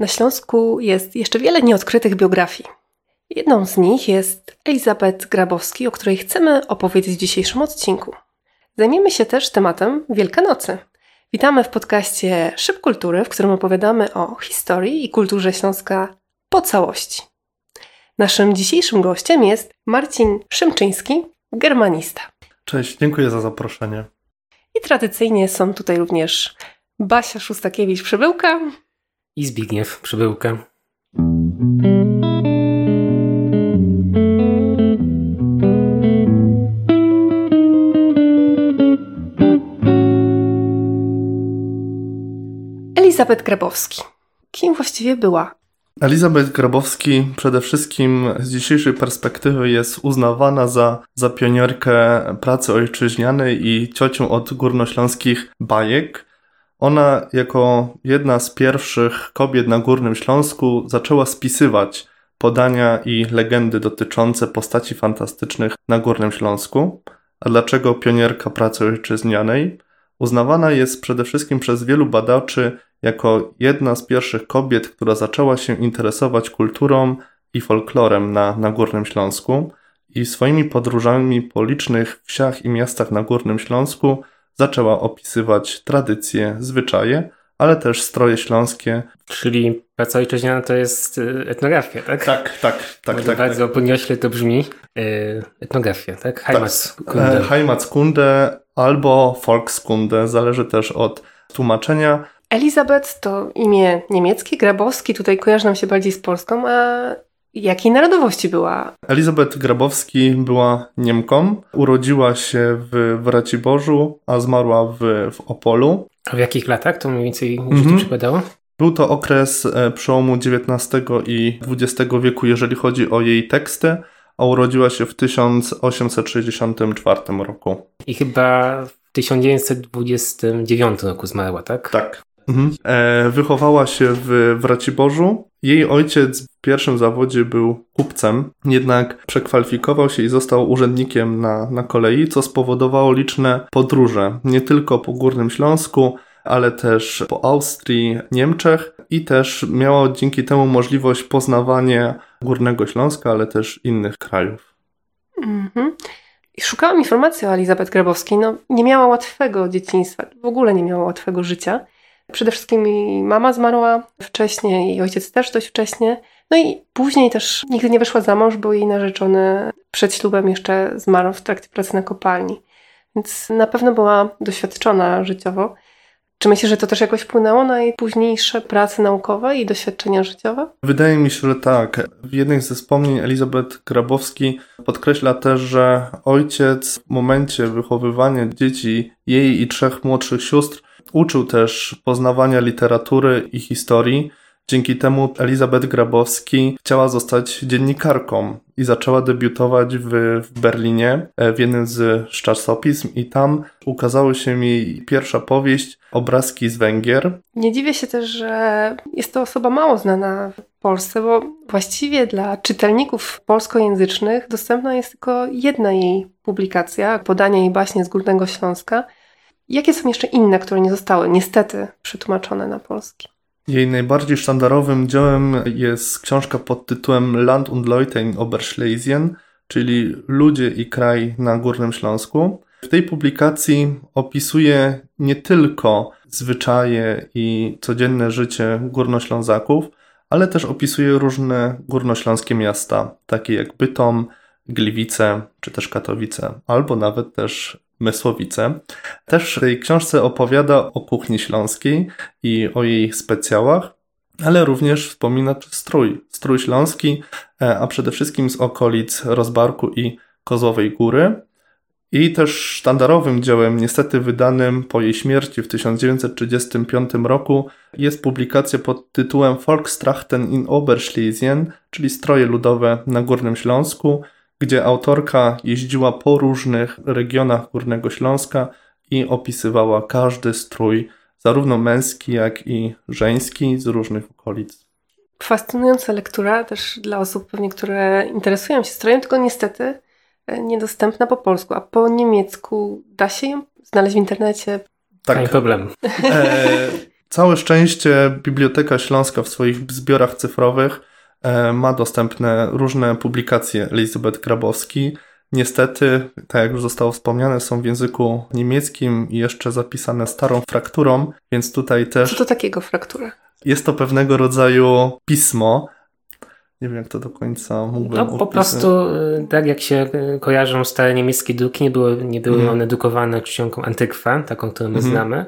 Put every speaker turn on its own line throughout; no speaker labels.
Na Śląsku jest jeszcze wiele nieodkrytych biografii. Jedną z nich jest Elizabeth Grabowski, o której chcemy opowiedzieć w dzisiejszym odcinku. Zajmiemy się też tematem Wielkanocy. Witamy w podcaście Szyb Kultury, w którym opowiadamy o historii i kulturze Śląska po całości. Naszym dzisiejszym gościem jest Marcin Szymczyński, germanista.
Cześć, dziękuję za zaproszenie.
I tradycyjnie są tutaj również Basia Szustakiewicz-Przybyłka
i Zbigniew Przybyłka.
Elizabeth Grabowski. Kim właściwie była?
Elizabeth Grabowski przede wszystkim z dzisiejszej perspektywy jest uznawana za, za pionierkę pracy ojczyźnianej i ciocią od górnośląskich bajek. Ona jako jedna z pierwszych kobiet na Górnym Śląsku zaczęła spisywać podania i legendy dotyczące postaci fantastycznych na Górnym Śląsku. A dlaczego pionierka pracy ojczyźnianej? Uznawana jest przede wszystkim przez wielu badaczy jako jedna z pierwszych kobiet, która zaczęła się interesować kulturą i folklorem na, na Górnym Śląsku i swoimi podróżami po licznych wsiach i miastach na Górnym Śląsku zaczęła opisywać tradycje, zwyczaje, ale też stroje śląskie.
Czyli praca ojczyźniana to jest y, etnografia, tak?
Tak, tak, tak. tak
bardzo tak. podniośle to brzmi. Y, etnografia, tak?
Heimatskunde. Tak. Heimatskunde albo Volkskunde, zależy też od tłumaczenia.
Elizabeth to imię niemieckie, Grabowski tutaj kojarzy nam się bardziej z Polską, a Jakiej narodowości była?
Elizabeth Grabowski była Niemką. Urodziła się w, w Raciborzu, a zmarła w, w Opolu.
A w jakich latach to mniej więcej mm -hmm. przypadało?
Był to okres e, przełomu XIX i XX wieku, jeżeli chodzi o jej teksty, a urodziła się w 1864 roku.
I chyba w 1929 roku zmarła, tak?
Tak. Mhm. E, wychowała się w, w Raciborzu. Jej ojciec w pierwszym zawodzie był kupcem, jednak przekwalifikował się i został urzędnikiem na, na kolei, co spowodowało liczne podróże, nie tylko po Górnym Śląsku, ale też po Austrii, Niemczech i też miała dzięki temu możliwość poznawania Górnego Śląska, ale też innych krajów.
Mhm. Szukałam informacji o Elizabeth Grabowskiej. No, nie miała łatwego dzieciństwa, w ogóle nie miała łatwego życia. Przede wszystkim mama zmarła wcześniej, jej ojciec też dość wcześnie. No i później też nigdy nie wyszła za mąż, bo jej narzeczony przed ślubem jeszcze zmarł w trakcie pracy na kopalni. Więc na pewno była doświadczona życiowo. Czy myślisz, że to też jakoś wpłynęło na jej późniejsze prace naukowe i doświadczenia życiowe?
Wydaje mi się, że tak. W jednym ze wspomnień Elizabeth Grabowski podkreśla też, że ojciec w momencie wychowywania dzieci, jej i trzech młodszych sióstr, Uczył też poznawania literatury i historii. Dzięki temu Elizabeth Grabowski chciała zostać dziennikarką i zaczęła debiutować w, w Berlinie e, w jednym z czasopism i tam ukazała się jej pierwsza powieść Obrazki z Węgier.
Nie dziwię się też, że jest to osoba mało znana w Polsce, bo właściwie dla czytelników polskojęzycznych dostępna jest tylko jedna jej publikacja, podania jej baśnie z Górnego Śląska – Jakie są jeszcze inne, które nie zostały niestety przetłumaczone na polski?
Jej najbardziej sztandarowym dziełem jest książka pod tytułem Land und Leute in Oberschlesien, czyli Ludzie i kraj na Górnym Śląsku. W tej publikacji opisuje nie tylko zwyczaje i codzienne życie górnoślązaków, ale też opisuje różne górnośląskie miasta, takie jak Bytom, Gliwice czy też Katowice, albo nawet też Mysłowice. Też w tej książce opowiada o kuchni śląskiej i o jej specjałach, ale również wspomina strój, strój śląski, e, a przede wszystkim z okolic Rozbarku i Kozłowej Góry. I też sztandarowym dziełem, niestety wydanym po jej śmierci w 1935 roku, jest publikacja pod tytułem Volkstrachten in Oberschlesien, czyli stroje ludowe na Górnym Śląsku, gdzie autorka jeździła po różnych regionach Górnego Śląska i opisywała każdy strój, zarówno męski, jak i żeński z różnych okolic.
Fascynująca lektura też dla osób pewnie, które interesują się strojem, tylko niestety e, niedostępna po polsku, a po niemiecku da się ją znaleźć w internecie?
Tak. Nie problem.
E, Całe szczęście Biblioteka Śląska w swoich zbiorach cyfrowych ma dostępne różne publikacje Elizabeth Grabowski. Niestety, tak jak już zostało wspomniane, są w języku niemieckim i jeszcze zapisane starą frakturą, więc tutaj też.
Co to takiego fraktura?
Jest to pewnego rodzaju pismo. Nie wiem, jak to do końca mógłbym
No po prostu, y, tak jak się y, kojarzą stare niemieckie druki, nie były, nie były
Mhm.
one drukowane czcionką antykwa, taką, którą my
Mhm.
znamy,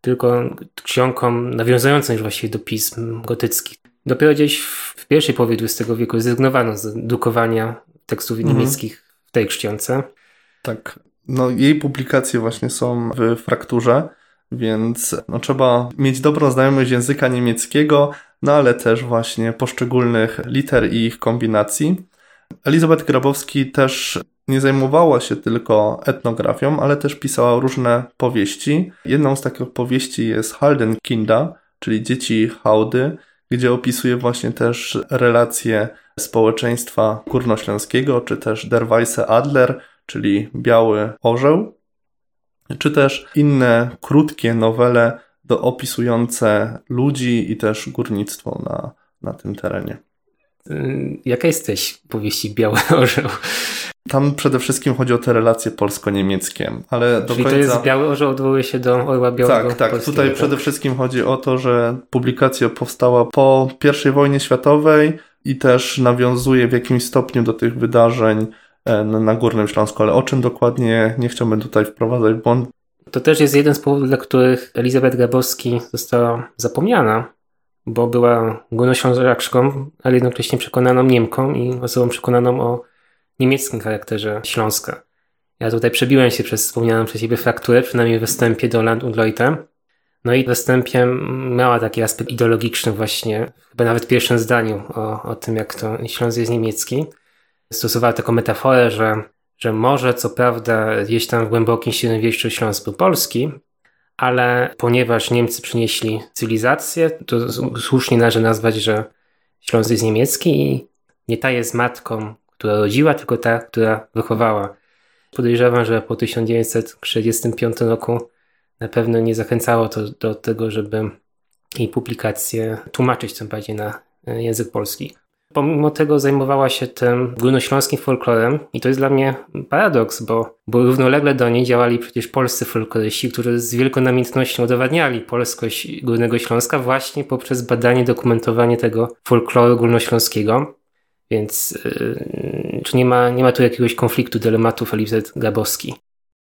tylko czcionką nawiązującą już właściwie do pism gotyckich. Dopiero gdzieś w, pierwszej połowie XX wieku zrezygnowano z drukowania tekstów
Mhm.
niemieckich w tej czcionce.
Tak. No, jej publikacje właśnie są w frakturze, więc no, trzeba mieć dobrą znajomość języka niemieckiego, no ale też właśnie poszczególnych liter i ich kombinacji. Elizabeth Grabowski też nie zajmowała się tylko etnografią, ale też pisała różne powieści. Jedną z takich powieści jest Haldenkinda, czyli Dzieci Hałdy, gdzie opisuje właśnie też relacje społeczeństwa górnośląskiego, czy też Der Weiße Adler, czyli Biały Orzeł, czy też inne krótkie nowele do opisujące ludzi i też górnictwo na, na tym terenie.
Y, Jaka jesteś powieści Biały Orzeł?
Tam przede wszystkim chodzi o te relacje polsko-niemieckie, ale do
Czyli
końca...
to jest Biały Orzeł, odwołuje się do Orła Białego
Tak, tak.
polskiego,
Tutaj
tak?
przede wszystkim chodzi o to, że publikacja powstała po I wojnie światowej i też nawiązuje w jakimś stopniu do tych wydarzeń e, na na Górnym Śląsku, ale o czym dokładnie nie chciałbym tutaj wprowadzać w błąd.
To też jest jeden z powodów, dla których Elizabeth Grabowski została zapomniana, bo była górnoślązaczką, ale jednocześnie przekonaną Niemką i osobą przekonaną o niemieckim charakterze Śląska. Ja tutaj przebiłem się przez wspomnianą przez siebie frakturę, przynajmniej we wstępie do Land und Leute. No i we wstępie miała taki aspekt ideologiczny właśnie, chyba nawet w pierwszym zdaniu o, o tym, jak to Śląsk jest niemiecki. Stosowała taką metaforę, że że może co prawda gdzieś tam w głębokim średniowieczu Śląsk był polski, ale ponieważ Niemcy przynieśli cywilizację, to słusznie należy nazwać, że Śląsk jest niemiecki i nie ta jest matką, która rodziła, tylko ta, która wychowała. Podejrzewam, że po 1945 roku na pewno nie zachęcało to do tego, żeby jej publikacje tłumaczyć tym bardziej na e, język polski. Pomimo tego zajmowała się tym górnośląskim folklorem i to jest dla mnie paradoks, bo, bo równolegle do niej działali przecież polscy folkloryści, którzy z wielką namiętnością udowadniali polskość Górnego Śląska właśnie poprzez badanie, dokumentowanie tego folkloru górnośląskiego. Więc yy, czy nie ma, nie ma tu jakiegoś konfliktu dylematów Elizabeth Grabowski?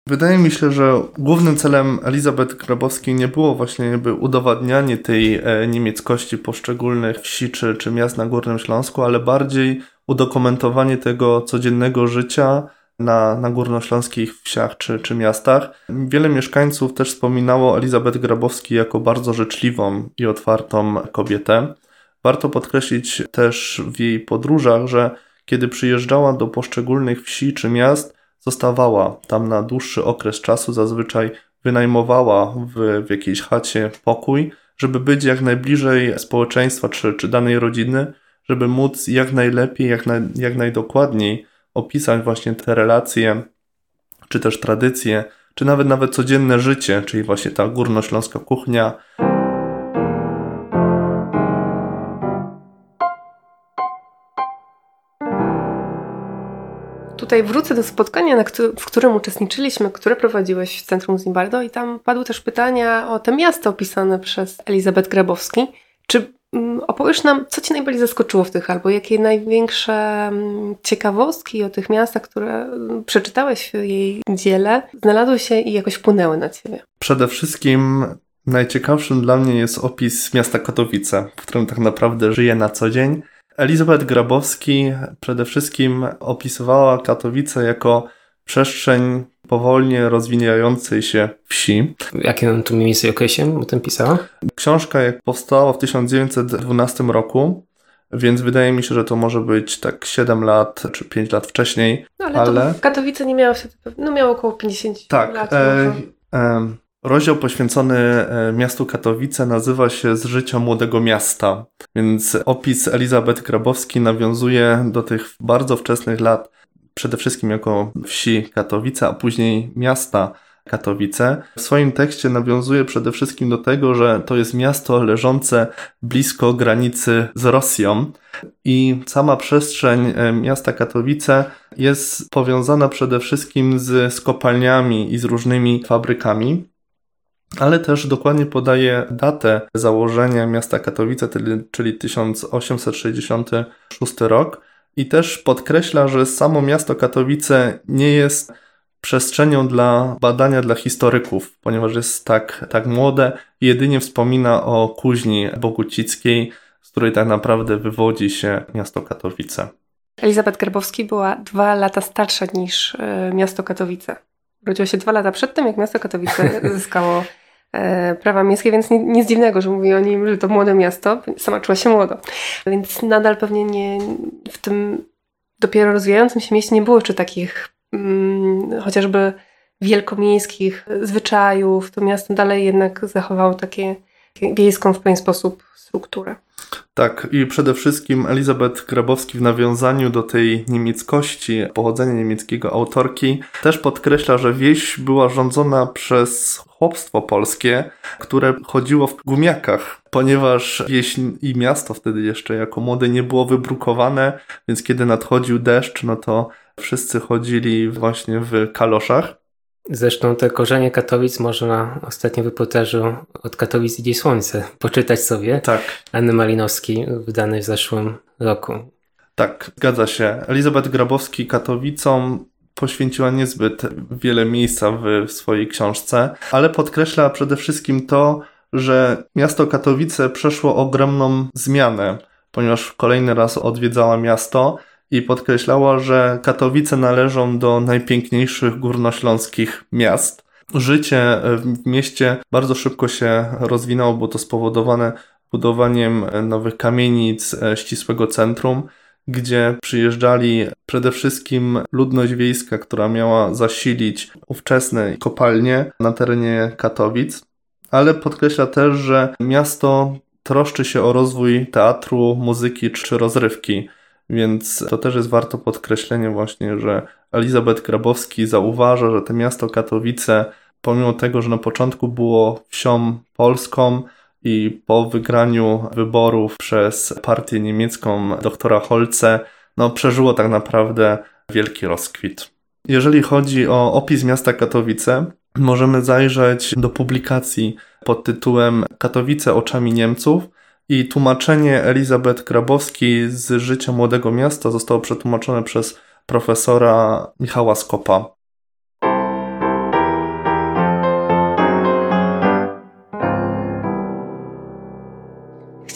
Wydaje mi się, że głównym celem Elizabeth Grabowskiej nie było właśnie jakby udowadnianie tej e, niemieckości poszczególnych wsi czy, czy miast na Górnym Śląsku, ale bardziej udokumentowanie tego codziennego życia na, na górnośląskich wsiach czy, czy miastach. Wiele mieszkańców też wspominało Elizabeth Grabowski jako bardzo życzliwą i otwartą kobietę. Warto podkreślić też w jej podróżach, że kiedy przyjeżdżała do poszczególnych wsi czy miast, zostawała tam na dłuższy okres czasu, zazwyczaj wynajmowała w, w jakiejś chacie pokój, żeby być jak najbliżej społeczeństwa czy, czy danej rodziny, żeby móc jak najlepiej, jak, na, jak najdokładniej opisać właśnie te relacje, czy też tradycje, czy nawet nawet codzienne życie, czyli właśnie ta górnośląska kuchnia,
Tutaj wrócę do spotkania, w którym uczestniczyliśmy, które prowadziłeś w Centrum Zimbardo i tam padły też pytania o te miasta opisane przez Elizabeth Grabowski. Czy mm, opowiesz nam, co Cię najbardziej zaskoczyło w tych, albo jakie największe mm, ciekawostki o tych miastach, które mm, przeczytałeś w jej dziele, znalazły się i jakoś wpłynęły na Ciebie?
Przede wszystkim najciekawszym dla mnie jest opis miasta Katowice, w którym tak naprawdę żyję na co dzień. Elizabeth Grabowski przede wszystkim opisywała Katowice jako przestrzeń powolnie rozwijającej się wsi.
Jakie tu mniej więcej okresie o tym pisała?
Książka jak powstała w 1912 roku, więc wydaje mi się, że to może być tak 7 lat czy 5 lat wcześniej.
No ale,
Ale-
to Katowice nie miało się, no miało około 50
Tak.
lat.
E,
może.
e, rozdział poświęcony e, miastu Katowice nazywa się Z życia młodego miasta. Więc opis Elizabeth Grabowski nawiązuje do tych bardzo wczesnych lat, przede wszystkim jako wsi Katowice, a później miasta Katowice. W swoim tekście nawiązuje przede wszystkim do tego, że to jest miasto leżące blisko granicy z Rosją i sama przestrzeń e, miasta Katowice jest powiązana przede wszystkim z, z kopalniami i z różnymi fabrykami ale też dokładnie podaje datę założenia miasta Katowice, czyli 1866 rok. I też podkreśla, że samo miasto Katowice nie jest przestrzenią dla badania dla historyków, ponieważ jest tak, tak młode jedynie wspomina o kuźni bogucickiej, z której tak naprawdę wywodzi się miasto Katowice.
Elizabeth Gerbowski była dwa lata starsza niż e, miasto Katowice. Urodziła się dwa lata przed tym, jak miasto Katowice zyskało prawa miejskie, więc nic dziwnego, że mówi o nim, że to młode miasto. Sama czuła się młodo. Więc nadal pewnie nie w tym dopiero rozwijającym się mieście nie było jeszcze takich mm, chociażby wielkomiejskich zwyczajów. To miasto dalej jednak zachowało takie, takie wiejską w pewien sposób strukturę.
Tak, i przede wszystkim Elizabeth Grabowski w nawiązaniu do tej niemieckości, pochodzenia niemieckiego autorki, też podkreśla, że wieś była rządzona przez chłopstwo polskie, które chodziło w gumiakach, ponieważ wieś i miasto wtedy jeszcze jako młode nie było wybrukowane, więc kiedy nadchodził deszcz, no to wszyscy chodzili właśnie w kaloszach.
Zresztą te korzenie Katowic można ostatnio w reportażu od Katowic idzie słońce poczytać sobie.
Tak.
Anny Malinowski, wydany w zeszłym roku.
Tak, zgadza się. Elizabeth Grabowski Katowicom poświęciła niezbyt wiele miejsca w swojej książce, ale podkreśla przede wszystkim to, że miasto Katowice przeszło ogromną zmianę, ponieważ kolejny raz odwiedzała miasto i podkreślała, że Katowice należą do najpiękniejszych górnośląskich miast. Życie w mieście bardzo szybko się rozwinęło, było to spowodowane budowaniem nowych kamienic, e, ścisłego centrum, gdzie przyjeżdżali przede wszystkim ludność wiejska, która miała zasilić ówczesne kopalnie na terenie Katowic, ale podkreśla też, że miasto troszczy się o rozwój teatru, muzyki czy rozrywki. Więc to też jest warto podkreślenia właśnie, że Elizabeth Grabowski zauważa, że to miasto Katowice, pomimo tego, że na początku było wsią polską i po wygraniu wyborów przez partię niemiecką doktora Holce, no przeżyło tak naprawdę wielki rozkwit. Jeżeli chodzi o opis miasta Katowice, możemy zajrzeć do publikacji pod tytułem Katowice oczami Niemców, i tłumaczenie Elizabeth Grabowski z życia młodego miasta zostało przetłumaczone przez profesora Michała Skopa.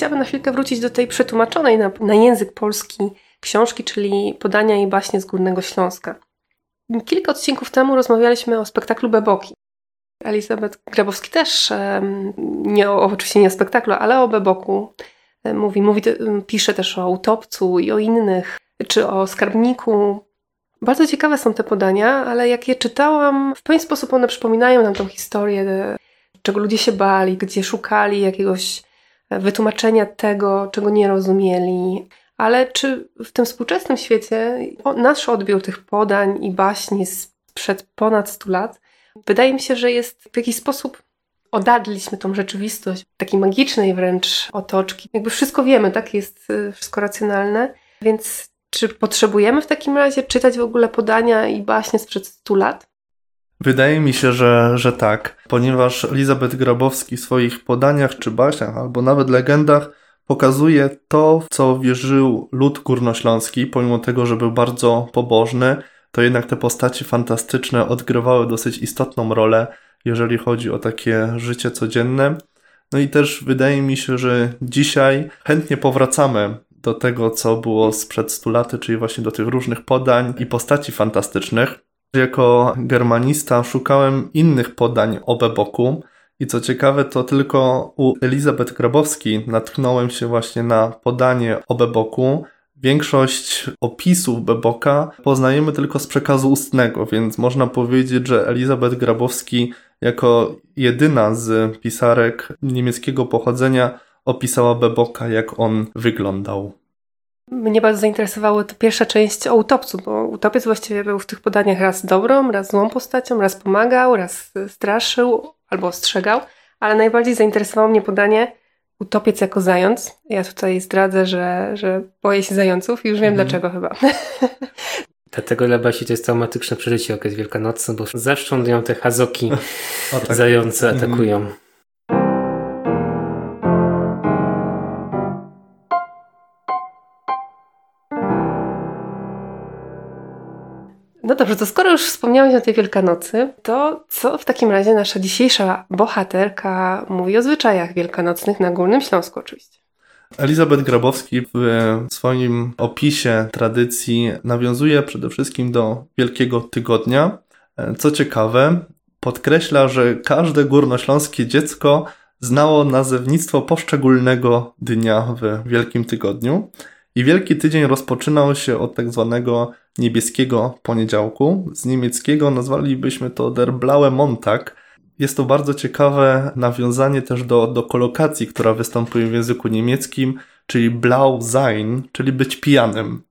Chciałabym na chwilkę wrócić do tej przetłumaczonej na, na język polski książki, czyli Podania i baśnie z Górnego Śląska. Kilka odcinków temu rozmawialiśmy o spektaklu Beboki. Elizabeth Grabowski też, nie o, oczywiście nie o spektaklu, ale o Beboku mówi, mówi, pisze też o utopcu i o innych, czy o skarbniku. Bardzo ciekawe są te podania, ale jak je czytałam, w pewien sposób one przypominają nam tą historię, czego ludzie się bali, gdzie szukali jakiegoś wytłumaczenia tego, czego nie rozumieli. Ale czy w tym współczesnym świecie nasz odbiór tych podań i baśni sprzed ponad 100 lat Wydaje mi się, że jest w jakiś sposób odadliśmy tą rzeczywistość, takiej magicznej wręcz otoczki. Jakby wszystko wiemy, tak? Jest y, wszystko racjonalne. Więc czy potrzebujemy w takim razie czytać w ogóle podania i baśnie sprzed 100 lat?
Wydaje mi się, że, że tak, ponieważ Elizabeth Grabowski w swoich podaniach czy baśniach, albo nawet legendach pokazuje to, w co wierzył lud górnośląski, pomimo tego, że był bardzo pobożny, to jednak te postaci fantastyczne odgrywały dosyć istotną rolę, jeżeli chodzi o takie życie codzienne. No i też wydaje mi się, że dzisiaj chętnie powracamy do tego, co było sprzed 100 lat, czyli właśnie do tych różnych podań i postaci fantastycznych. Jako germanista szukałem innych podań o Beboku i co ciekawe, to tylko u Elizabeth Grabowski natknąłem się właśnie na podanie o Beboku, Większość opisów Beboka poznajemy tylko z przekazu ustnego, więc można powiedzieć, że Elizabeth Grabowski jako jedyna z pisarek niemieckiego pochodzenia opisała Beboka, jak on wyglądał.
Mnie bardzo zainteresowała to pierwsza część o utopcu, bo utopiec właściwie był w tych podaniach raz dobrą, raz złą postacią, raz pomagał, raz straszył albo ostrzegał, ale najbardziej zainteresowało mnie podanie utopiec jako zając. Ja tutaj zdradzę, że, że boję się zająców i już wiem mhm. dlaczego chyba.
Dlatego dla Basi to jest traumatyczne przeżycie okres Wielkanocny, bo zawsze ją te hazoki o, tak. zające mhm.
No dobrze, to skoro już wspomniałeś o tej Wielkanocy, to co w takim razie nasza dzisiejsza bohaterka mówi o zwyczajach wielkanocnych na Górnym Śląsku oczywiście?
Elizabeth Grabowski w swoim opisie tradycji nawiązuje przede wszystkim do Wielkiego Tygodnia. Co ciekawe, podkreśla, że każde górnośląskie dziecko znało nazewnictwo poszczególnego dnia w Wielkim Tygodniu. I Wielki Tydzień rozpoczynał się od tak zwanego niebieskiego poniedziałku. Z niemieckiego nazwalibyśmy to Der Blaue Montag. Jest to bardzo ciekawe nawiązanie też do, do kolokacji, która występuje w języku niemieckim, czyli Blau sein, czyli być pijanym.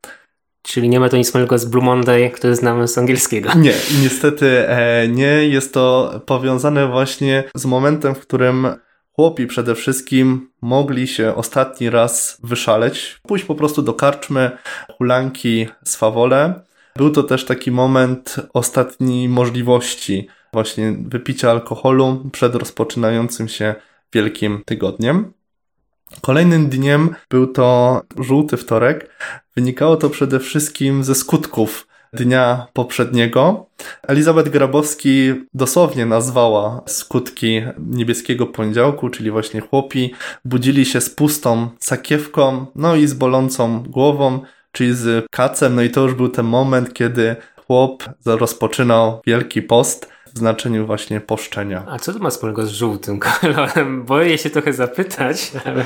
Czyli nie ma to nic wspólnego z Blue Monday, który znamy z angielskiego.
Nie, niestety e, nie. Jest to powiązane właśnie z momentem, w którym Chłopi przede wszystkim mogli się ostatni raz wyszaleć, pójść po prostu do karczmy, hulanki, swawole. Był to też taki moment ostatniej możliwości właśnie wypicia alkoholu przed rozpoczynającym się Wielkim Tygodniem. Kolejnym dniem był to żółty wtorek. Wynikało to przede wszystkim ze skutków dnia poprzedniego. Elizabeth Grabowski dosłownie nazwała skutki niebieskiego poniedziałku, czyli właśnie chłopi budzili się z pustą sakiewką, no i z bolącą głową, czyli z kacem. No i to już był ten moment, kiedy chłop rozpoczynał wielki post w znaczeniu właśnie poszczenia.
A co to ma wspólnego z żółtym kolorem? Boję się trochę zapytać. Ale...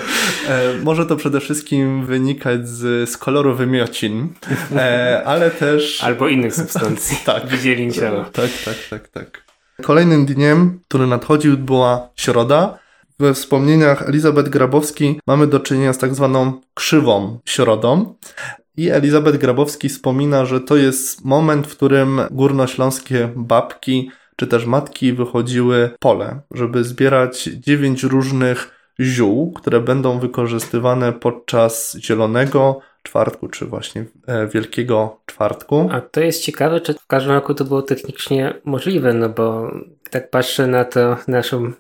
E, może to przede wszystkim wynikać z, z koloru wymiocin, e, ale też...
Albo innych substancji.
tak.
Widzieli ciało.
Tak, tak, tak, tak. Kolejnym dniem, który nadchodził, była środa. We wspomnieniach Elizabeth Grabowski mamy do czynienia z tak zwaną krzywą środą. I Elizabeth Grabowski wspomina, że to jest moment, w którym górnośląskie babki czy też matki wychodziły pole, żeby zbierać dziewięć różnych ziół, które będą wykorzystywane podczas zielonego czwartku, czy właśnie e, Wielkiego Czwartku.
A to jest ciekawe, czy w każdym roku to było technicznie możliwe, no bo tak patrzę na to naszą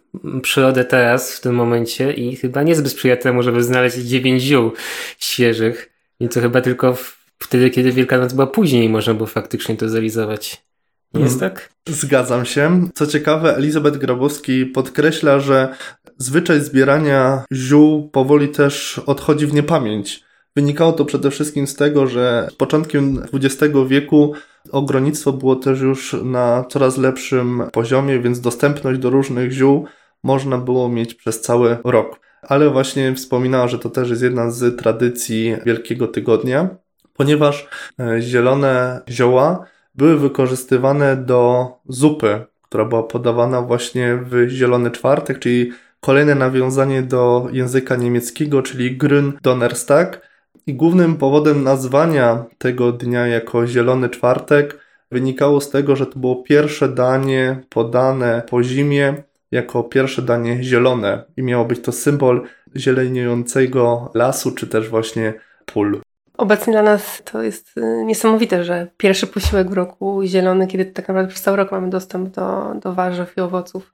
przyrodę teraz, w tym momencie i chyba niezbyt sprzyja temu, żeby znaleźć dziewięć ziół świeżych, więc to chyba tylko wtedy, kiedy Wielkanoc była później, można było faktycznie to zrealizować. Jest mm. tak?
Zgadzam się. Co ciekawe, Elizabeth Grabowski podkreśla, że zwyczaj zbierania ziół powoli też odchodzi w niepamięć. Wynikało to przede wszystkim z tego, że początkiem XX wieku ogrodnictwo było też już na coraz lepszym poziomie, więc dostępność do różnych ziół można było mieć przez cały rok. Ale właśnie wspominała, że to też jest jedna z tradycji Wielkiego Tygodnia, ponieważ e, zielone zioła były wykorzystywane do zupy, która była podawana właśnie w Zielony Czwartek, czyli kolejne nawiązanie do języka niemieckiego, czyli Grün Donnerstag. I głównym powodem nazwania tego dnia jako Zielony Czwartek wynikało z tego, że to było pierwsze danie podane po zimie jako pierwsze danie zielone i miało być to symbol zieleniejącego lasu, czy też właśnie pól.
Obecnie dla nas to jest y, niesamowite, że pierwszy posiłek w roku zielony, kiedy tak naprawdę przez cały rok mamy dostęp do, do warzyw i owoców.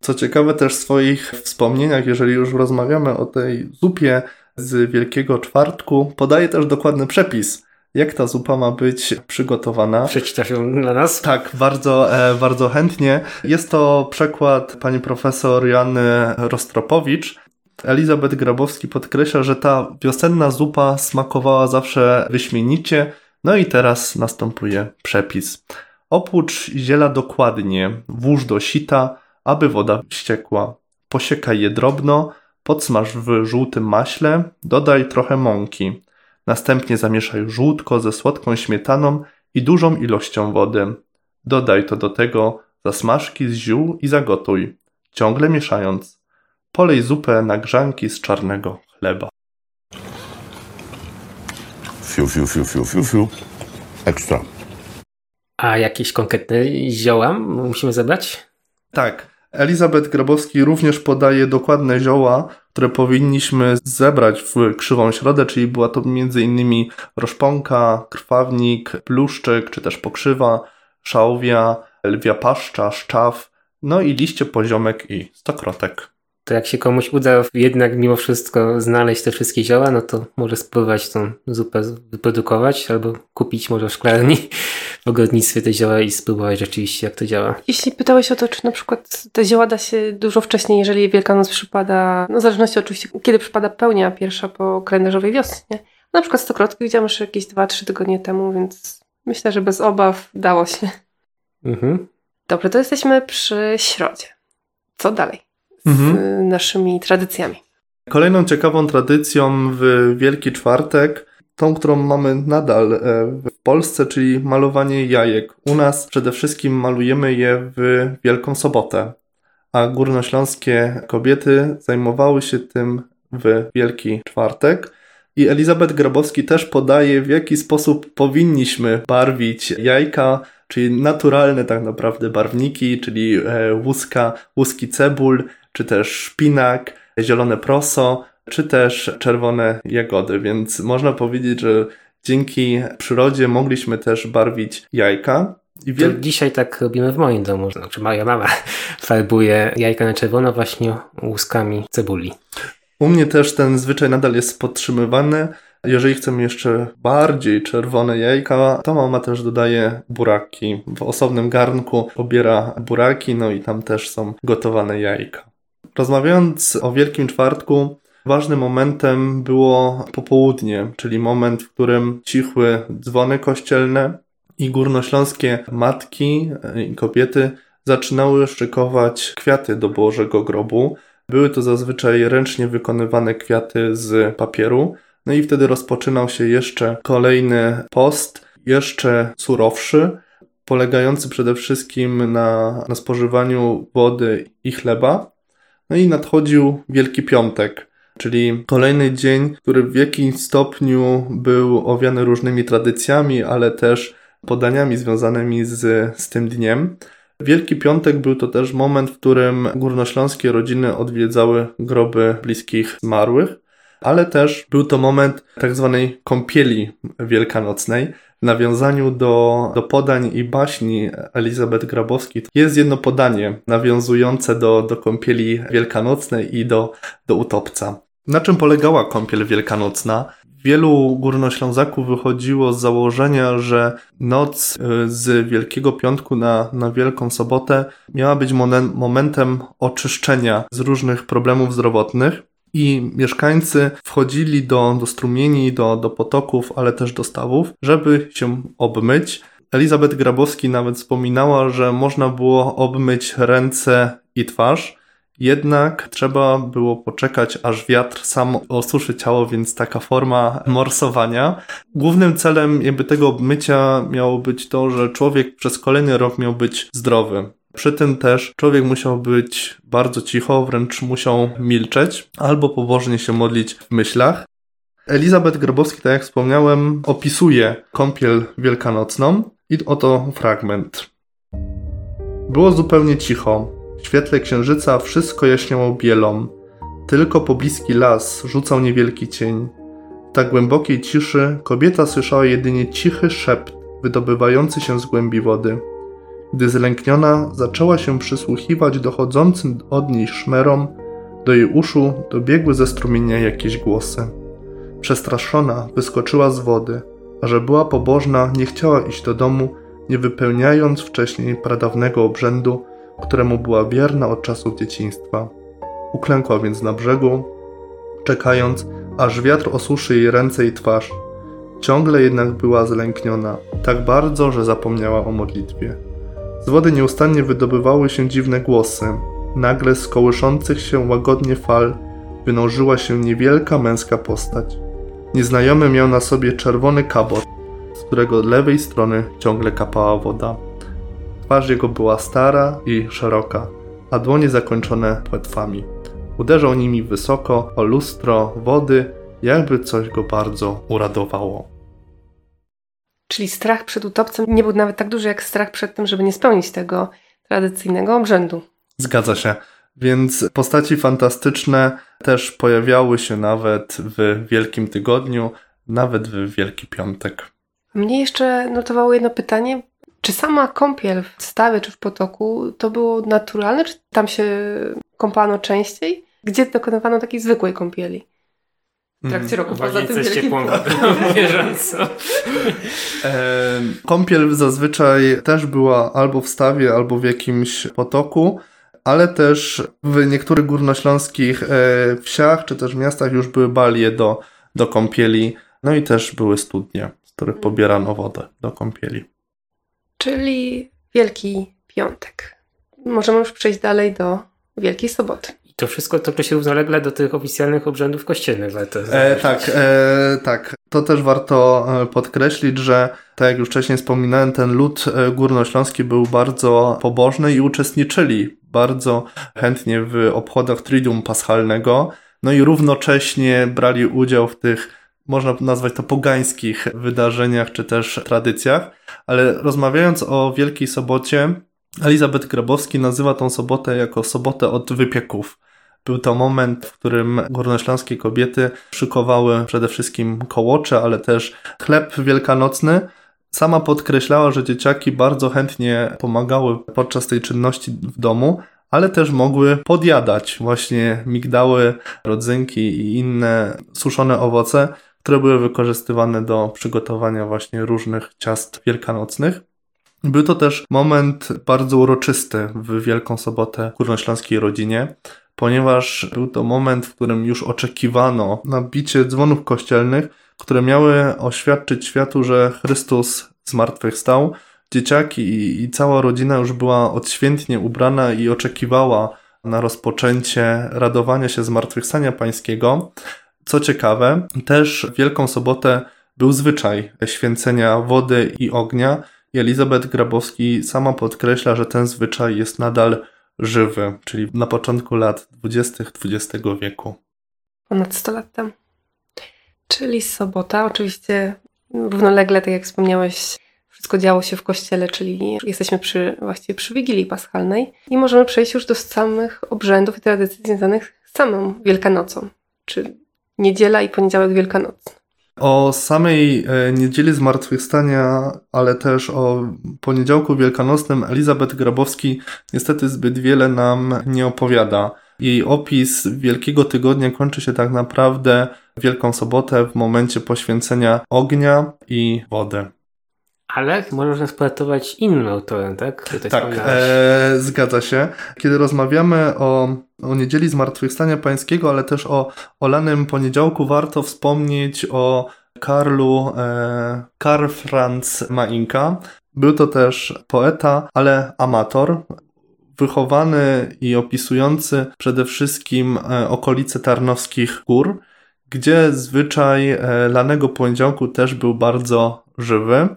Co ciekawe też w swoich wspomnieniach, jeżeli już rozmawiamy o tej zupie z Wielkiego Czwartku, podaje też dokładny przepis, jak ta zupa ma być przygotowana.
Przeczytasz ją dla nas?
Tak, bardzo, e, bardzo chętnie. Jest to przekład pani profesor Jany Rostropowicz, Elizabeth Grabowski podkreśla, że ta wiosenna zupa smakowała zawsze wyśmienicie, no i teraz następuje przepis. Opłucz ziela dokładnie, włóż do sita, aby woda ściekła. Posiekaj je drobno, podsmaż w żółtym maśle, dodaj trochę mąki. Następnie zamieszaj żółtko ze słodką śmietaną i dużą ilością wody. Dodaj to do tego zasmażki z ziół i zagotuj, ciągle mieszając. Polej zupę na grzanki z czarnego chleba.
Fiu, fiu, fiu, fiu, fiu, fiu. Ekstra.
A jakieś konkretne zioła musimy zebrać?
Tak. Elizabeth Grabowski również podaje dokładne zioła, które powinniśmy zebrać w krzywą środę, czyli była to m.in. roszponka, krwawnik, bluszczyk, czy też pokrzywa, szałwia, lwia paszcza, szczaw, no i liście poziomek i stokrotek.
To jak się komuś uda jednak mimo wszystko znaleźć te wszystkie zioła, no to może spróbować tą zupę wyprodukować albo kupić może w szklarni w ogrodnictwie te zioła i spróbować rzeczywiście jak to działa.
Jeśli pytałeś o to, czy na przykład te zioła da się dużo wcześniej, jeżeli Wielkanoc przypada, no w zależności oczywiście kiedy przypada pełnia pierwsza po kalendarzowej wiosnie. Na przykład stokrotki widziałam już jakieś 2-3 tygodnie temu, więc myślę, że bez obaw dało się.
Mhm.
Dobrze, to jesteśmy przy środzie. Co dalej z
Mhm.
naszymi tradycjami?
Kolejną ciekawą tradycją w Wielki Czwartek, tą, którą mamy nadal e, w Polsce, czyli malowanie jajek. U nas przede wszystkim malujemy je w Wielką Sobotę, a górnośląskie kobiety zajmowały się tym w Wielki Czwartek. I Elizabeth Grabowski też podaje, w jaki sposób powinniśmy barwić jajka, czyli naturalne tak naprawdę barwniki, czyli e, łuska, łuski cebul, czy też szpinak, zielone proso, czy też czerwone jagody, więc można powiedzieć, że dzięki przyrodzie mogliśmy też barwić jajka. I
To
wiel...
dzisiaj tak robimy w moim domu, znaczy moja mama farbuje jajka na czerwono właśnie łuskami cebuli.
U mnie też ten zwyczaj nadal jest podtrzymywany. Jeżeli chcemy jeszcze bardziej czerwone jajka, to mama też dodaje buraki. W osobnym garnku pobiera buraki, no i tam też są gotowane jajka. Rozmawiając o Wielkim Czwartku, ważnym momentem było popołudnie, czyli moment, w którym cichły dzwony kościelne i górnośląskie matki i kobiety zaczynały szykować kwiaty do Bożego Grobu. Były to zazwyczaj ręcznie wykonywane kwiaty z papieru. No i wtedy rozpoczynał się jeszcze kolejny post, jeszcze surowszy, polegający przede wszystkim na, na spożywaniu wody i chleba. No i nadchodził Wielki Piątek, czyli kolejny dzień, który w jakimś stopniu był owiany różnymi tradycjami, ale też podaniami związanymi z, z tym dniem. Wielki Piątek był to też moment, w którym górnośląskie rodziny odwiedzały groby bliskich zmarłych, ale też był to moment tak zwanej kąpieli wielkanocnej. W nawiązaniu do, do podań i baśni Elizabeth Grabowskiej jest jedno podanie nawiązujące do, do kąpieli wielkanocnej i do, do utopca. Na czym polegała kąpiel wielkanocna? Wielu górnoślązaków wychodziło z założenia, że noc y, z Wielkiego Piątku na, na Wielką Sobotę miała być momen- momentem oczyszczenia z różnych problemów zdrowotnych. I mieszkańcy wchodzili do, do strumieni, do, do potoków, ale też do stawów, żeby się obmyć. Elizabeth Grabowski nawet wspominała, że można było obmyć ręce i twarz, jednak trzeba było poczekać, aż wiatr sam osuszy ciało, więc taka forma morsowania. Głównym celem jakby tego obmycia miało być to, że człowiek przez kolejny rok miał być zdrowy. Przy tym też człowiek musiał być bardzo cicho, wręcz musiał milczeć albo pobożnie się modlić w myślach. Elizabeth Grabowski, tak jak wspomniałem, opisuje kąpiel wielkanocną i oto fragment. Było zupełnie cicho. W świetle księżyca wszystko jaśniało bielą. Tylko pobliski las rzucał niewielki cień. W tak głębokiej ciszy kobieta słyszała jedynie cichy szept wydobywający się z głębi wody. Gdy zlękniona zaczęła się przysłuchiwać dochodzącym od niej szmerom, do jej uszu dobiegły ze strumienia jakieś głosy. Przestraszona wyskoczyła z wody, a że była pobożna, nie chciała iść do domu, nie wypełniając wcześniej pradawnego obrzędu, któremu była wierna od czasów dzieciństwa. Uklękła więc na brzegu, czekając, aż wiatr osuszy jej ręce i twarz. Ciągle jednak była zlękniona, tak bardzo, że zapomniała o modlitwie. Z wody nieustannie wydobywały się dziwne głosy. Nagle z kołyszących się łagodnie fal wynurzyła się niewielka męska postać. Nieznajomy miał na sobie czerwony kabot, z którego lewej strony ciągle kapała woda. Twarz jego była stara i szeroka, a dłonie zakończone płetwami. Uderzał nimi wysoko o lustro wody, jakby coś go bardzo uradowało.
Czyli strach przed utopcem nie był nawet tak duży jak strach przed tym, żeby nie spełnić tego tradycyjnego obrzędu.
Zgadza się. Więc postaci fantastyczne też pojawiały się nawet w Wielkim Tygodniu, nawet w Wielki Piątek.
Mnie jeszcze notowało jedno pytanie. Czy sama kąpiel w stawie czy w potoku to było naturalne, czy tam się kąpano częściej? Gdzie dokonywano takiej zwykłej kąpieli? W trakcie roku, poza tym wielkim
ciepłą wodą bieżąco.
Kąpiel zazwyczaj też była albo w stawie, albo w jakimś potoku, ale też w niektórych górnośląskich e, wsiach czy też miastach już były balie do, do kąpieli, no i też były studnie, z których pobierano wodę do kąpieli.
Czyli Wielki Piątek. Możemy już przejść dalej do Wielkiej Soboty.
To wszystko to się równolegle do tych oficjalnych obrzędów kościelnych. warto
E, tak, e, tak. To też warto e, podkreślić, że tak jak już wcześniej wspominałem, ten lud e, górnośląski był bardzo pobożny i uczestniczyli bardzo chętnie w obchodach Triduum Paschalnego. No i równocześnie brali udział w tych, można nazwać to pogańskich wydarzeniach czy też tradycjach. Ale rozmawiając o Wielkiej Sobocie, Elizabeth Grabowski nazywa tą sobotę jako sobotę od wypieków. Był to moment, w którym górnośląskie kobiety szykowały przede wszystkim kołocze, ale też chleb wielkanocny. Sama podkreślała, że dzieciaki bardzo chętnie pomagały podczas tej czynności w domu, ale też mogły podjadać właśnie migdały, rodzynki i inne suszone owoce, które były wykorzystywane do przygotowania właśnie różnych ciast wielkanocnych. Był to też moment bardzo uroczysty w Wielką Sobotę górnośląskiej rodzinie, ponieważ był to moment, w którym już oczekiwano na bicie dzwonów kościelnych, które miały oświadczyć światu, że Chrystus zmartwychwstał. Dzieciaki i, i cała rodzina już była odświętnie ubrana i oczekiwała na rozpoczęcie radowania się zmartwychwstania pańskiego. Co ciekawe, też w Wielką Sobotę był zwyczaj święcenia wody i ognia, i Elizabeth Grabowski sama podkreśla, że ten zwyczaj jest nadal żywy, czyli na początku lat 20. XX wieku.
Ponad 100 lat temu. Czyli sobota, oczywiście równolegle, tak jak wspomniałeś, wszystko działo się w kościele, czyli jesteśmy przy, właściwie przy Wigilii Paschalnej i możemy przejść już do samych obrzędów i tradycji związanych z samą Wielkanocą, czy niedziela i poniedziałek wielkanocny.
O samej e, niedzieli zmartwychwstania, ale też o poniedziałku wielkanocnym Elizabeth Grabowski niestety zbyt wiele nam nie opowiada. Jej opis Wielkiego Tygodnia kończy się tak naprawdę Wielką Sobotę w momencie poświęcenia ognia i wody.
Ale można spoletować innym autorem, tak? Tutaj
Tak, e, zgadza się. Kiedy rozmawiamy o, o niedzieli Zmartwychwstania Pańskiego, ale też o, o lanym poniedziałku, warto wspomnieć o Karlu, e, Karl Franz Mainka. Był to też poeta, ale amator, wychowany i opisujący przede wszystkim e, okolice Tarnowskich Gór, gdzie zwyczaj e, lanego poniedziałku też był bardzo żywy.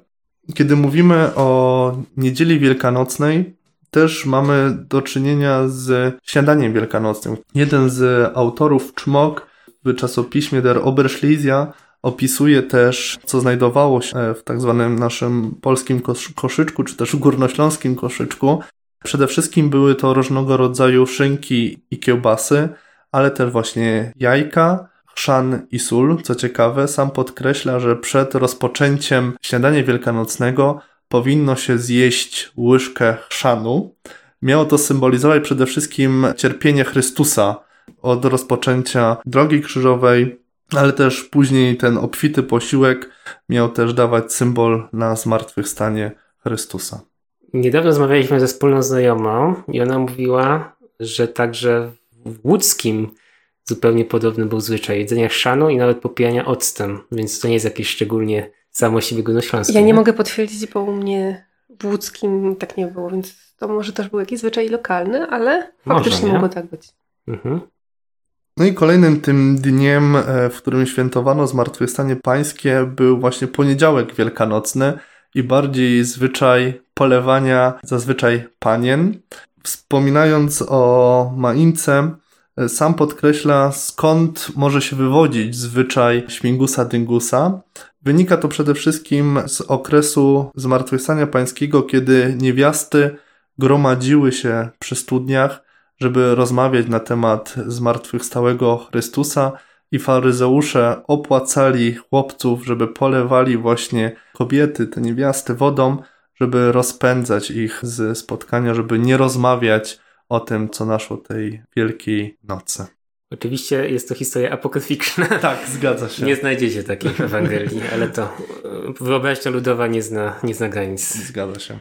Kiedy mówimy o niedzieli wielkanocnej, też mamy do czynienia z śniadaniem wielkanocnym. Jeden z autorów Czmok w czasopiśmie Der Oberschlesia opisuje też, co znajdowało się w tak zwanym naszym polskim kosz- koszyczku, czy też górnośląskim koszyczku. Przede wszystkim były to różnego rodzaju szynki i kiełbasy, ale też właśnie jajka, chrzan i sól. Co ciekawe, sam podkreśla, że przed rozpoczęciem śniadania wielkanocnego powinno się zjeść łyżkę chrzanu. Miało to symbolizować przede wszystkim cierpienie Chrystusa od rozpoczęcia drogi krzyżowej, ale też później ten obfity posiłek miał też dawać symbol na zmartwychwstanie Chrystusa.
Niedawno rozmawialiśmy ze wspólną znajomą i ona mówiła, że także w łódzkim zupełnie podobny był zwyczaj jedzenia chrzanu i nawet popijania octem, więc to nie jest jakieś szczególnie samo siebie górnośląskie.
Ja nie mogę potwierdzić, bo u mnie w łódzkim tak nie było, więc to może też był jakiś zwyczaj lokalny, ale faktycznie
nie?
mogło tak być.
Mhm.
No i kolejnym tym dniem, e, w którym świętowano Zmartwychwstanie Pańskie, był właśnie poniedziałek wielkanocny i bardziej zwyczaj polewania zazwyczaj panien. Wspominając o Maince, sam podkreśla, skąd może się wywodzić zwyczaj śmigusa dyngusa. Wynika to przede wszystkim z okresu zmartwychwstania pańskiego, kiedy niewiasty gromadziły się przy studniach, żeby rozmawiać na temat zmartwychwstałego Chrystusa i faryzeusze opłacali chłopców, żeby polewali właśnie kobiety, te niewiasty wodą, żeby rozpędzać ich z spotkania, żeby nie rozmawiać o tym, co naszło tej wielkiej nocy.
Oczywiście jest to historia apokryficzna.
Tak, zgadza się.
Nie znajdziecie takiej w Ewangelii, ale to e, wyobraźnia ludowa nie zna, nie zna granic.
Zgadza się.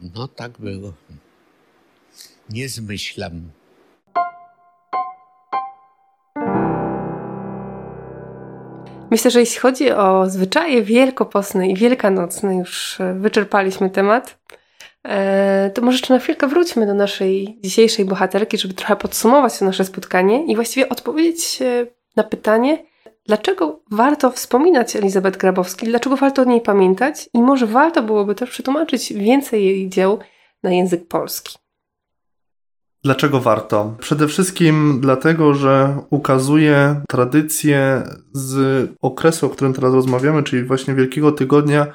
No tak było. Nie zmyślam.
Myślę, że jeśli chodzi o zwyczaje wielkopostne i wielkanocne, już e, wyczerpaliśmy temat, to może jeszcze na chwilkę wróćmy do naszej dzisiejszej bohaterki, żeby trochę podsumować to nasze spotkanie i właściwie odpowiedzieć na pytanie, dlaczego warto wspominać Elizabeth Grabowski, dlaczego warto o niej pamiętać i może warto byłoby też przetłumaczyć więcej jej dzieł na język polski.
Dlaczego warto? Przede wszystkim dlatego, że ukazuje tradycje z okresu, o którym teraz rozmawiamy, czyli właśnie Wielkiego Tygodnia,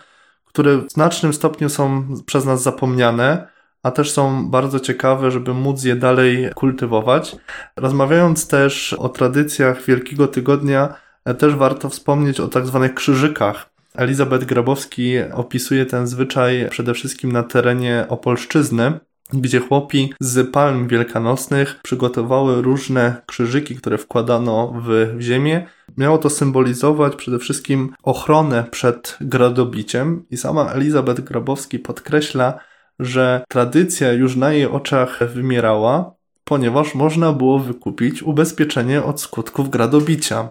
które w znacznym stopniu są przez nas zapomniane, a też są bardzo ciekawe, żeby móc je dalej kultywować. Rozmawiając też o tradycjach Wielkiego Tygodnia, też warto wspomnieć o tak zwanych krzyżykach. Elizabeth Grabowski opisuje ten zwyczaj przede wszystkim na terenie Opolszczyzny, gdzie chłopi z palm wielkanocnych przygotowały różne krzyżyki, które wkładano w ziemię. Miało to symbolizować przede wszystkim ochronę przed gradobiciem i sama Elizabeth Grabowski podkreśla, że tradycja już na jej oczach wymierała, ponieważ można było wykupić ubezpieczenie od skutków gradobicia.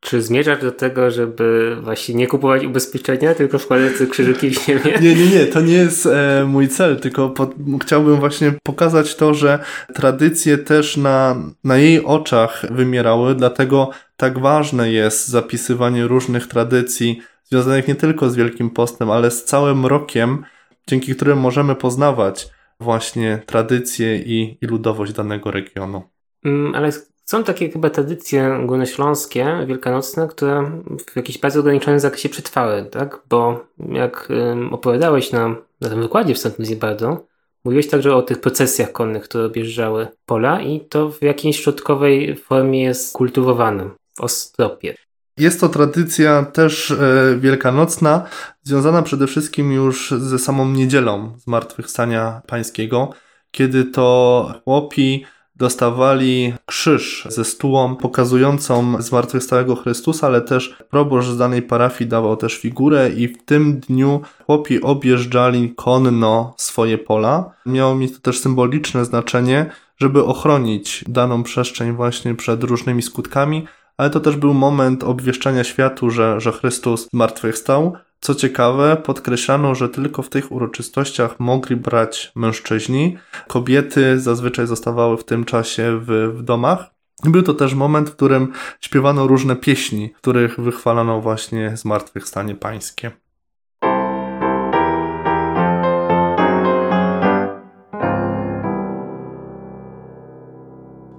Czy zmierzasz do tego, żeby właśnie nie kupować ubezpieczenia, tylko wkładać krzyżyki w ziemię?
Nie, nie, nie, to nie jest e, mój cel, tylko po, chciałbym właśnie pokazać to, że tradycje też na, na jej oczach wymierały, dlatego tak ważne jest zapisywanie różnych tradycji związanych nie tylko z Wielkim Postem, ale z całym rokiem, dzięki którym możemy poznawać właśnie tradycje i, i ludowość danego regionu.
Mm, ale są takie chyba tradycje górnośląskie, wielkanocne, które w jakimś bardzo ograniczonym zakresie przetrwały, tak? Bo jak opowiadałeś na, na tym wykładzie w St. Lizibardo, mówiłeś także o tych procesjach konnych, które objeżdżały pola i to w jakiejś środkowej formie jest kultywowane w Ostropie.
Jest to tradycja też e, wielkanocna, związana przede wszystkim już ze samą niedzielą Zmartwychwstania Pańskiego, kiedy to chłopi dostawali krzyż ze stułą pokazującą zmartwychwstałego Chrystusa, ale też proboszcz z danej parafii dawał też figurę i w tym dniu chłopi objeżdżali konno swoje pola. Miało mi to też symboliczne znaczenie, żeby ochronić daną przestrzeń właśnie przed różnymi skutkami, ale to też był moment obwieszczania światu, że, że Chrystus zmartwychwstał, co ciekawe, podkreślano, że tylko w tych uroczystościach mogli brać mężczyźni. Kobiety zazwyczaj zostawały w tym czasie w, w domach. Był to też moment, w którym śpiewano różne pieśni, w których wychwalano właśnie zmartwychwstanie pańskie.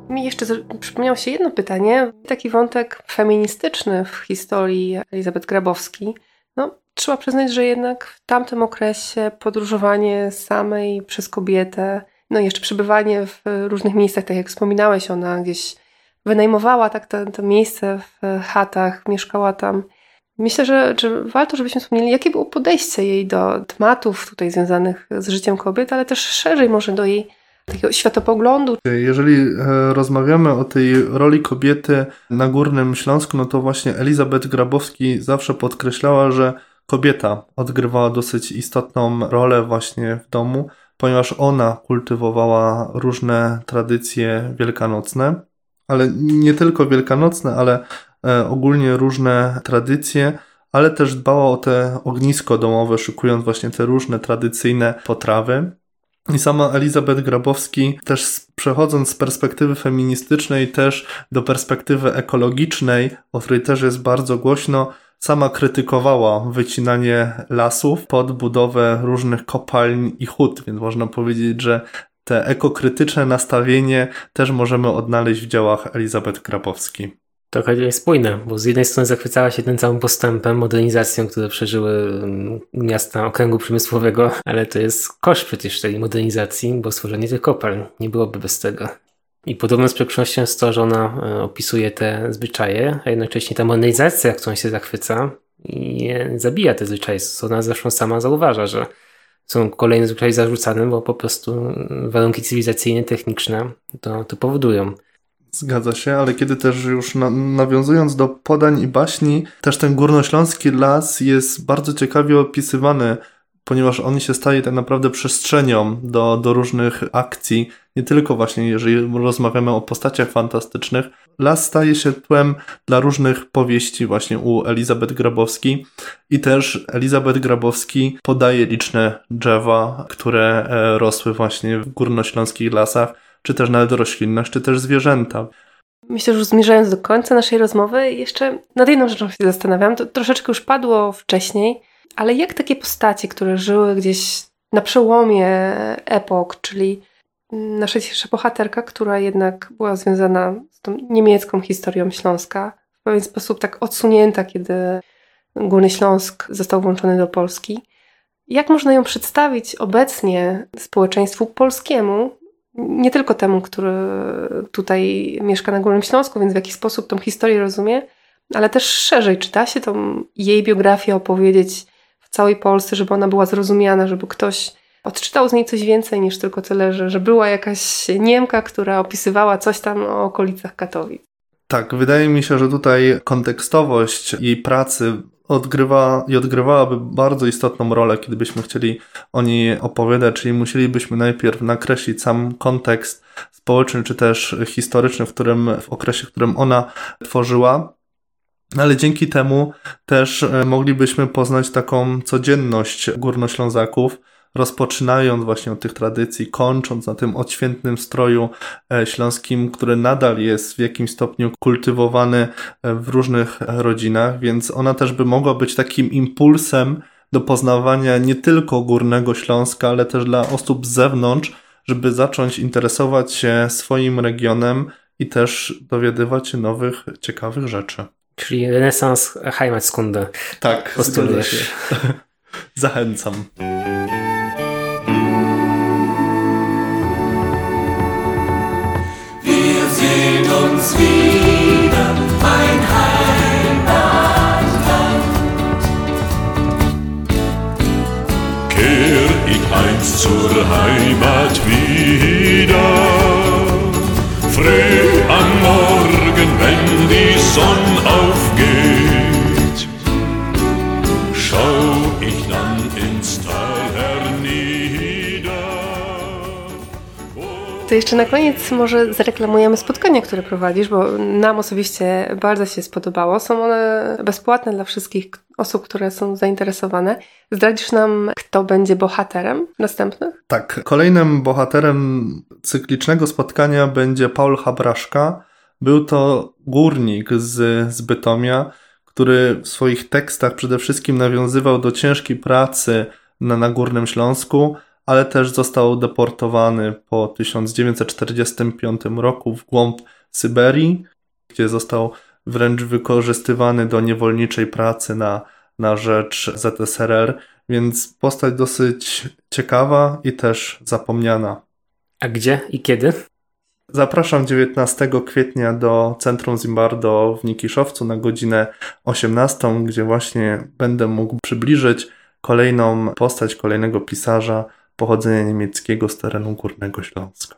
Mi jeszcze przypomniało się jedno pytanie, taki wątek feministyczny w historii Elizabeth Grabowski. No, trzeba przyznać, że jednak w tamtym okresie podróżowanie samej przez kobietę, no jeszcze przebywanie w różnych miejscach, tak jak wspominałeś, ona gdzieś wynajmowała tak to, to miejsce w chatach, mieszkała tam. Myślę, że, że warto, żebyśmy wspomnieli, jakie było podejście jej do tematów tutaj związanych z życiem kobiet, ale też szerzej może do jej takiego światopoglądu.
Jeżeli e, rozmawiamy o tej roli kobiety na Górnym Śląsku, no to właśnie Elizabeth Grabowski zawsze podkreślała, że kobieta odgrywała dosyć istotną rolę właśnie w domu, ponieważ ona kultywowała różne tradycje wielkanocne, ale nie tylko wielkanocne, ale e, ogólnie różne tradycje, ale też dbała o te ognisko domowe, szykując właśnie te różne tradycyjne potrawy. I sama Elizabeth Grabowski, też przechodząc z perspektywy feministycznej, też do perspektywy ekologicznej, o której też jest bardzo głośno, sama krytykowała wycinanie lasów pod budowę różnych kopalń i hut, więc można powiedzieć, że te ekokrytyczne nastawienie też możemy odnaleźć w dziełach Elizabeth Grabowskiej.
Trochę spójne, bo z jednej strony zachwycała się tym całym postępem, modernizacją, które przeżyły mm, miasta okręgu przemysłowego, ale to jest koszt przecież tej modernizacji, bo stworzenie tych kopalń nie byłoby bez tego. I podobną sprzecznością jest to, że ona e, opisuje te zwyczaje, a jednocześnie ta modernizacja, którą się zachwyca, i zabija te zwyczaje, co ona zresztą sama zauważa, że są kolejne zwyczaje zarzucane, bo po prostu warunki cywilizacyjne, techniczne to, to powodują.
Zgadza się, ale kiedy też już na, nawiązując do podań i baśni, też ten górnośląski las jest bardzo ciekawie opisywany, ponieważ on się staje tak naprawdę przestrzenią do, do różnych akcji, nie tylko właśnie jeżeli rozmawiamy o postaciach fantastycznych. Las staje się tłem dla różnych powieści właśnie u Elizabeth Grabowski i też Elizabeth Grabowski podaje liczne drzewa, które e, rosły właśnie w górnośląskich lasach czy też nawet roślinność, czy też zwierzęta.
Myślę, że już zmierzając do końca naszej rozmowy, jeszcze nad jedną rzeczą się zastanawiam. To troszeczkę już padło wcześniej, ale jak takie postacie, które żyły gdzieś na przełomie epok, czyli nasza dzisiejsza bohaterka, która jednak była związana z tą niemiecką historią Śląska, w pewien sposób tak odsunięta, kiedy Górny Śląsk został włączony do Polski. Jak można ją przedstawić obecnie społeczeństwu polskiemu, nie tylko temu, który tutaj mieszka na Górnym Śląsku, więc w jaki sposób tą historię rozumie, ale też szerzej, czy da się tą jej biografię opowiedzieć w całej Polsce, żeby ona była zrozumiana, żeby ktoś odczytał z niej coś więcej niż tylko tyle, że, że była jakaś Niemka, która opisywała coś tam o okolicach Katowic.
Tak, wydaje mi się, że tutaj kontekstowość jej pracy odgrywa i odgrywałaby bardzo istotną rolę, kiedy byśmy chcieli o niej opowiadać, czyli musielibyśmy najpierw nakreślić sam kontekst społeczny czy też historyczny, w którym w okresie, w którym ona tworzyła. Ale dzięki temu też e, moglibyśmy poznać taką codzienność górnoślązaków, rozpoczynając właśnie od tych tradycji, kończąc na tym odświętnym stroju e, śląskim, który nadal jest w jakimś stopniu kultywowany e, w różnych rodzinach, więc ona też by mogła być takim impulsem do poznawania nie tylko Górnego Śląska, ale też dla osób z zewnątrz, żeby zacząć interesować się swoim regionem i też dowiadywać się nowych, ciekawych rzeczy.
Czyli renesans Heimatskunde.
Tak, postulujesz. Zachęcam. uns wieder mein Heimatland. Kehr ich einst zur Heimat wieder, früh am Morgen, wenn die Sonne
To jeszcze na koniec może zareklamujemy spotkania, które prowadzisz, bo nam osobiście bardzo się spodobało. Są one bezpłatne dla wszystkich osób, które są zainteresowane. Zdradzisz nam, kto będzie bohaterem następnych?
Tak, kolejnym bohaterem cyklicznego spotkania będzie Paul Habraszka. Był to górnik z, z Bytomia, który w swoich tekstach przede wszystkim nawiązywał do ciężkiej pracy na, na Górnym Śląsku, ale też został deportowany po 1945 roku w głąb Syberii, gdzie został wręcz wykorzystywany do niewolniczej pracy na, na rzecz ZSRR, więc postać dosyć ciekawa i też zapomniana.
A gdzie i kiedy?
Zapraszam 19 kwietnia do Centrum Zimbardo w Nikiszowcu na godzinę 18, gdzie właśnie będę mógł przybliżyć kolejną postać, kolejnego pisarza, pochodzenia niemieckiego z terenu Górnego Śląska.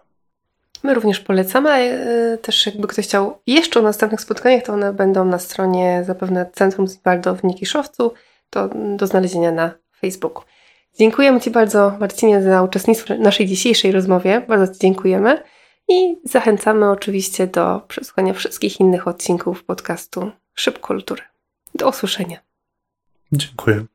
My również polecamy, a e, też jakby ktoś chciał jeszcze o następnych spotkaniach, to one będą na stronie zapewne Centrum Zimbaldo w Nikiszowcu, to do znalezienia na Facebooku. Dziękujemy Ci bardzo, Marcinie, za uczestnictwo w naszej dzisiejszej rozmowie. Bardzo Ci dziękujemy i zachęcamy oczywiście do przesłuchania wszystkich innych odcinków podcastu Szyb Kultury. Do usłyszenia.
Dziękuję.